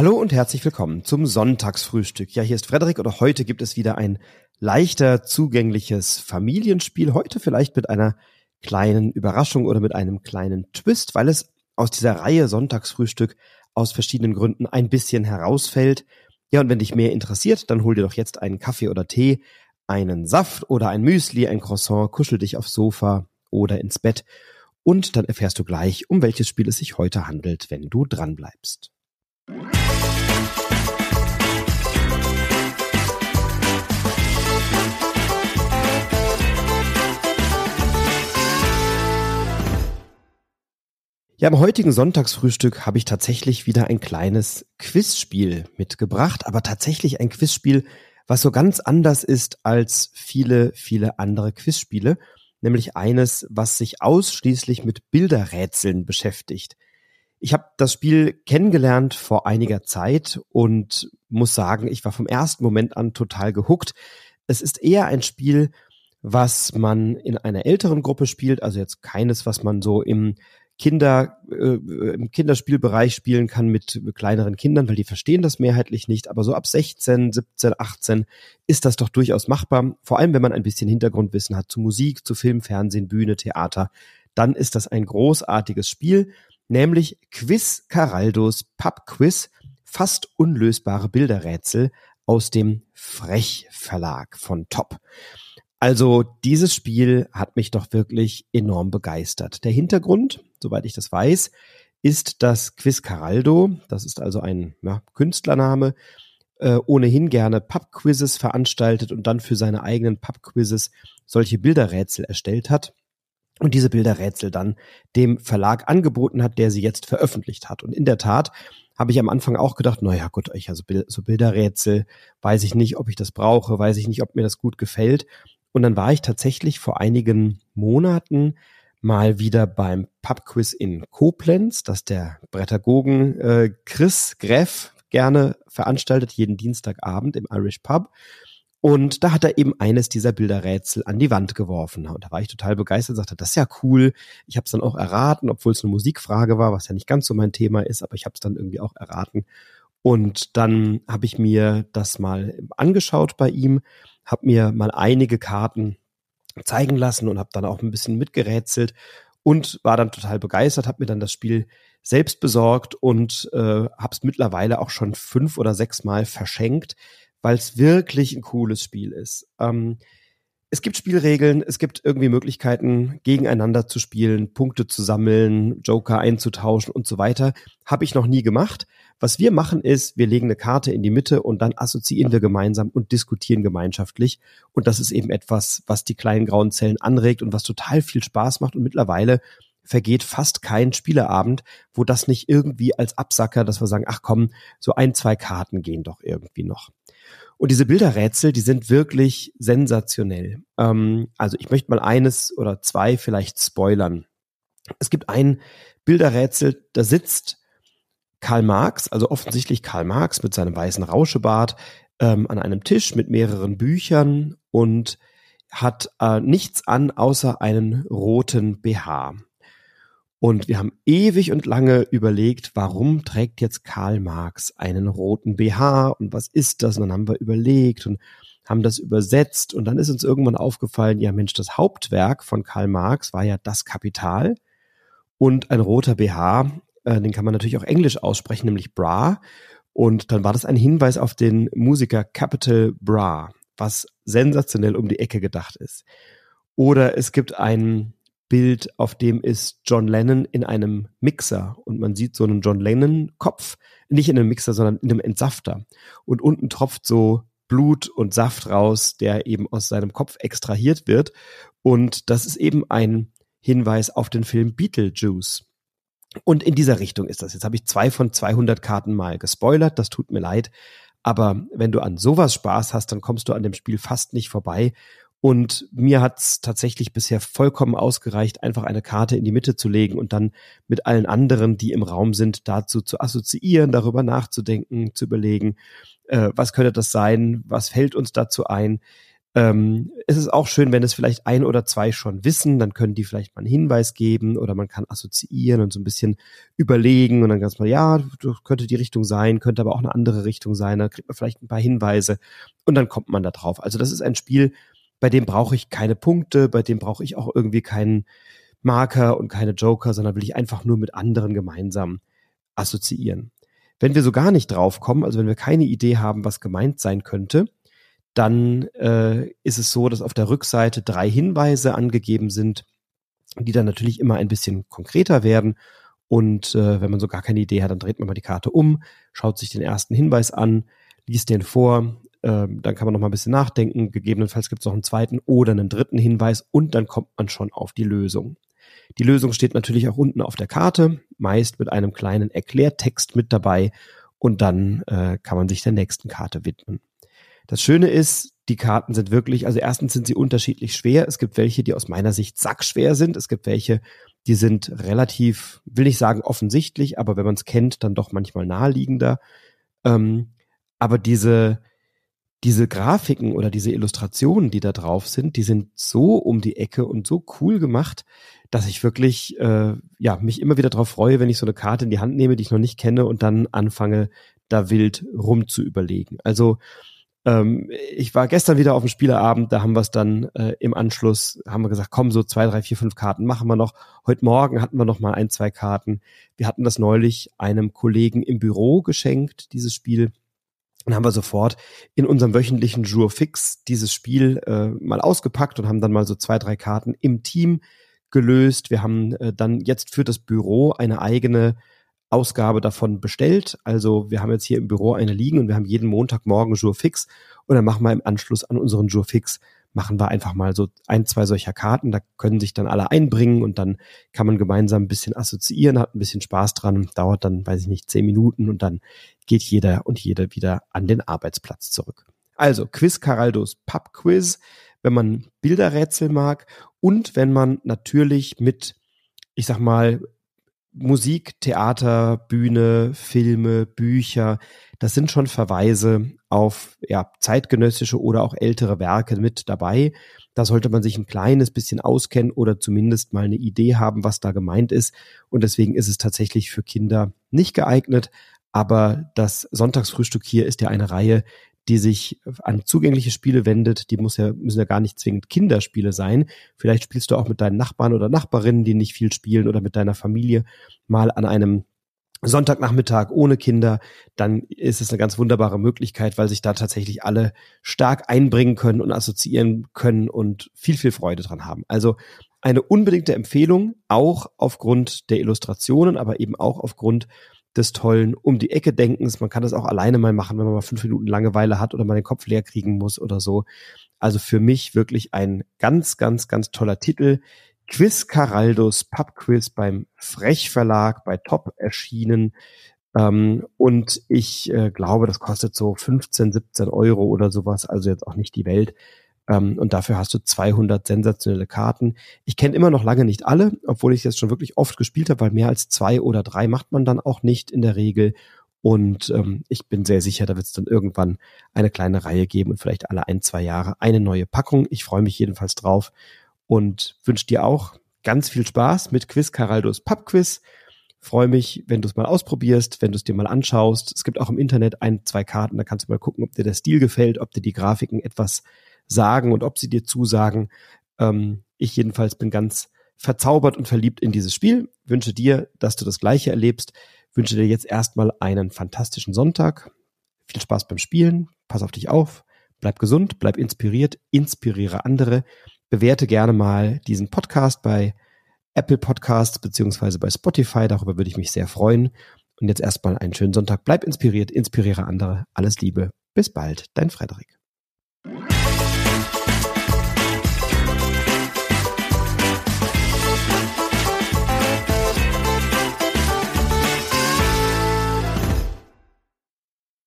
Hallo und herzlich willkommen zum Sonntagsfrühstück. Ja, hier ist Frederik und heute gibt es wieder ein leichter zugängliches Familienspiel. Heute vielleicht mit einer kleinen Überraschung oder mit einem kleinen Twist, weil es aus dieser Reihe Sonntagsfrühstück aus verschiedenen Gründen ein bisschen herausfällt. Ja, und wenn dich mehr interessiert, dann hol dir doch jetzt einen Kaffee oder Tee, einen Saft oder ein Müsli, ein Croissant, kuschel dich aufs Sofa oder ins Bett und dann erfährst du gleich, um welches Spiel es sich heute handelt, wenn du dran bleibst. Ja, im heutigen Sonntagsfrühstück habe ich tatsächlich wieder ein kleines Quizspiel mitgebracht, aber tatsächlich ein Quizspiel, was so ganz anders ist als viele, viele andere Quizspiele, nämlich eines, was sich ausschließlich mit Bilderrätseln beschäftigt. Ich habe das Spiel kennengelernt vor einiger Zeit und muss sagen, ich war vom ersten Moment an total gehuckt. Es ist eher ein Spiel, was man in einer älteren Gruppe spielt, also jetzt keines, was man so im Kinder äh, im Kinderspielbereich spielen kann mit, mit kleineren Kindern, weil die verstehen das mehrheitlich nicht. Aber so ab 16, 17, 18 ist das doch durchaus machbar. Vor allem, wenn man ein bisschen Hintergrundwissen hat zu Musik, zu Film, Fernsehen, Bühne, Theater, dann ist das ein großartiges Spiel, nämlich Quiz Caraldos Pub Quiz, fast unlösbare Bilderrätsel aus dem Frech Verlag von Top. Also dieses Spiel hat mich doch wirklich enorm begeistert. Der Hintergrund, soweit ich das weiß, ist das Quiz Caraldo. Das ist also ein ja, Künstlername. Äh, ohnehin gerne Pub-Quizzes veranstaltet und dann für seine eigenen Pub-Quizzes solche Bilderrätsel erstellt hat und diese Bilderrätsel dann dem Verlag angeboten hat, der sie jetzt veröffentlicht hat. Und in der Tat habe ich am Anfang auch gedacht, naja, gut, ich also so Bilderrätsel, weiß ich nicht, ob ich das brauche, weiß ich nicht, ob mir das gut gefällt. Und dann war ich tatsächlich vor einigen Monaten mal wieder beim Pubquiz in Koblenz, das der Brettagogen äh, Chris Greff gerne veranstaltet, jeden Dienstagabend im Irish Pub. Und da hat er eben eines dieser Bilderrätsel an die Wand geworfen. Und da war ich total begeistert, sagte, das ist ja cool. Ich habe es dann auch erraten, obwohl es eine Musikfrage war, was ja nicht ganz so mein Thema ist, aber ich habe es dann irgendwie auch erraten. Und dann habe ich mir das mal angeschaut bei ihm habe mir mal einige Karten zeigen lassen und habe dann auch ein bisschen mitgerätselt und war dann total begeistert, habe mir dann das Spiel selbst besorgt und äh, habe es mittlerweile auch schon fünf oder sechs Mal verschenkt, weil es wirklich ein cooles Spiel ist. Ähm, es gibt Spielregeln, es gibt irgendwie Möglichkeiten, gegeneinander zu spielen, Punkte zu sammeln, Joker einzutauschen und so weiter. Habe ich noch nie gemacht. Was wir machen ist, wir legen eine Karte in die Mitte und dann assoziieren wir gemeinsam und diskutieren gemeinschaftlich. Und das ist eben etwas, was die kleinen grauen Zellen anregt und was total viel Spaß macht. Und mittlerweile vergeht fast kein Spieleabend, wo das nicht irgendwie als Absacker, dass wir sagen, ach komm, so ein, zwei Karten gehen doch irgendwie noch. Und diese Bilderrätsel, die sind wirklich sensationell. Ähm, also ich möchte mal eines oder zwei vielleicht spoilern. Es gibt ein Bilderrätsel, da sitzt Karl Marx, also offensichtlich Karl Marx mit seinem weißen Rauschebart, ähm, an einem Tisch mit mehreren Büchern und hat äh, nichts an außer einen roten BH. Und wir haben ewig und lange überlegt, warum trägt jetzt Karl Marx einen roten BH und was ist das? Und dann haben wir überlegt und haben das übersetzt und dann ist uns irgendwann aufgefallen, ja Mensch, das Hauptwerk von Karl Marx war ja das Kapital und ein roter BH, äh, den kann man natürlich auch englisch aussprechen, nämlich Bra. Und dann war das ein Hinweis auf den Musiker Capital Bra, was sensationell um die Ecke gedacht ist. Oder es gibt einen Bild, auf dem ist John Lennon in einem Mixer und man sieht so einen John Lennon Kopf, nicht in einem Mixer, sondern in einem Entsafter. Und unten tropft so Blut und Saft raus, der eben aus seinem Kopf extrahiert wird. Und das ist eben ein Hinweis auf den Film Beetlejuice. Und in dieser Richtung ist das. Jetzt habe ich zwei von 200 Karten mal gespoilert, das tut mir leid. Aber wenn du an sowas Spaß hast, dann kommst du an dem Spiel fast nicht vorbei. Und mir hat's tatsächlich bisher vollkommen ausgereicht, einfach eine Karte in die Mitte zu legen und dann mit allen anderen, die im Raum sind, dazu zu assoziieren, darüber nachzudenken, zu überlegen, äh, was könnte das sein, was fällt uns dazu ein. Ähm, es ist auch schön, wenn es vielleicht ein oder zwei schon wissen, dann können die vielleicht mal einen Hinweis geben oder man kann assoziieren und so ein bisschen überlegen und dann ganz mal, ja, könnte die Richtung sein, könnte aber auch eine andere Richtung sein, dann kriegt man vielleicht ein paar Hinweise und dann kommt man da drauf. Also das ist ein Spiel, bei dem brauche ich keine Punkte, bei dem brauche ich auch irgendwie keinen Marker und keine Joker, sondern will ich einfach nur mit anderen gemeinsam assoziieren. Wenn wir so gar nicht drauf kommen, also wenn wir keine Idee haben, was gemeint sein könnte, dann äh, ist es so, dass auf der Rückseite drei Hinweise angegeben sind, die dann natürlich immer ein bisschen konkreter werden. Und äh, wenn man so gar keine Idee hat, dann dreht man mal die Karte um, schaut sich den ersten Hinweis an, liest den vor, äh, dann kann man noch mal ein bisschen nachdenken. Gegebenenfalls gibt es noch einen zweiten oder einen dritten Hinweis und dann kommt man schon auf die Lösung. Die Lösung steht natürlich auch unten auf der Karte, meist mit einem kleinen Erklärtext mit dabei und dann äh, kann man sich der nächsten Karte widmen. Das Schöne ist, die Karten sind wirklich, also erstens sind sie unterschiedlich schwer. Es gibt welche, die aus meiner Sicht sackschwer sind. Es gibt welche, die sind relativ, will nicht sagen offensichtlich, aber wenn man es kennt, dann doch manchmal naheliegender. Ähm, aber diese, diese Grafiken oder diese Illustrationen, die da drauf sind, die sind so um die Ecke und so cool gemacht, dass ich wirklich äh, ja mich immer wieder darauf freue, wenn ich so eine Karte in die Hand nehme, die ich noch nicht kenne und dann anfange, da wild rum zu überlegen. Also ähm, ich war gestern wieder auf dem Spielerabend, da haben wir es dann äh, im Anschluss, haben wir gesagt, komm, so zwei, drei, vier, fünf Karten machen wir noch. Heute Morgen hatten wir noch mal ein, zwei Karten. Wir hatten das neulich einem Kollegen im Büro geschenkt, dieses Spiel. Dann haben wir sofort in unserem wöchentlichen Jour Fix dieses Spiel äh, mal ausgepackt und haben dann mal so zwei, drei Karten im Team gelöst. Wir haben äh, dann jetzt für das Büro eine eigene Ausgabe davon bestellt. Also wir haben jetzt hier im Büro eine liegen und wir haben jeden Montagmorgen Jour fix und dann machen wir im Anschluss an unseren Jour fix machen wir einfach mal so ein, zwei solcher Karten. Da können sich dann alle einbringen und dann kann man gemeinsam ein bisschen assoziieren, hat ein bisschen Spaß dran, dauert dann, weiß ich nicht, zehn Minuten und dann geht jeder und jede wieder an den Arbeitsplatz zurück. Also Quiz Caraldos Pub Quiz, wenn man Bilderrätsel mag und wenn man natürlich mit, ich sag mal, Musik, Theater, Bühne, Filme, Bücher, das sind schon Verweise auf ja, zeitgenössische oder auch ältere Werke mit dabei. Da sollte man sich ein kleines bisschen auskennen oder zumindest mal eine Idee haben, was da gemeint ist. Und deswegen ist es tatsächlich für Kinder nicht geeignet. Aber das Sonntagsfrühstück hier ist ja eine Reihe, die sich an zugängliche Spiele wendet. Die muss ja, müssen ja gar nicht zwingend Kinderspiele sein. Vielleicht spielst du auch mit deinen Nachbarn oder Nachbarinnen, die nicht viel spielen oder mit deiner Familie mal an einem Sonntagnachmittag ohne Kinder, dann ist es eine ganz wunderbare Möglichkeit, weil sich da tatsächlich alle stark einbringen können und assoziieren können und viel, viel Freude dran haben. Also eine unbedingte Empfehlung, auch aufgrund der Illustrationen, aber eben auch aufgrund des tollen um die Ecke Denkens. Man kann das auch alleine mal machen, wenn man mal fünf Minuten Langeweile hat oder mal den Kopf leer kriegen muss oder so. Also für mich wirklich ein ganz, ganz, ganz toller Titel. Quiz Caraldos Pub Quiz beim Frech Verlag bei Top erschienen. Ähm, und ich äh, glaube, das kostet so 15, 17 Euro oder sowas, also jetzt auch nicht die Welt. Ähm, und dafür hast du 200 sensationelle Karten. Ich kenne immer noch lange nicht alle, obwohl ich jetzt schon wirklich oft gespielt habe, weil mehr als zwei oder drei macht man dann auch nicht in der Regel. Und ähm, ich bin sehr sicher, da wird es dann irgendwann eine kleine Reihe geben und vielleicht alle ein, zwei Jahre eine neue Packung. Ich freue mich jedenfalls drauf und wünsche dir auch ganz viel Spaß mit Quiz Caraldos Pubquiz. Freue mich, wenn du es mal ausprobierst, wenn du es dir mal anschaust. Es gibt auch im Internet ein, zwei Karten, da kannst du mal gucken, ob dir der Stil gefällt, ob dir die Grafiken etwas sagen und ob sie dir zusagen. Ähm, ich jedenfalls bin ganz verzaubert und verliebt in dieses Spiel. Wünsche dir, dass du das Gleiche erlebst. Wünsche dir jetzt erstmal einen fantastischen Sonntag. Viel Spaß beim Spielen. Pass auf dich auf. Bleib gesund, bleib inspiriert, inspiriere andere. Bewerte gerne mal diesen Podcast bei Apple Podcasts beziehungsweise bei Spotify. Darüber würde ich mich sehr freuen. Und jetzt erstmal einen schönen Sonntag. Bleib inspiriert, inspiriere andere. Alles Liebe. Bis bald. Dein Frederik.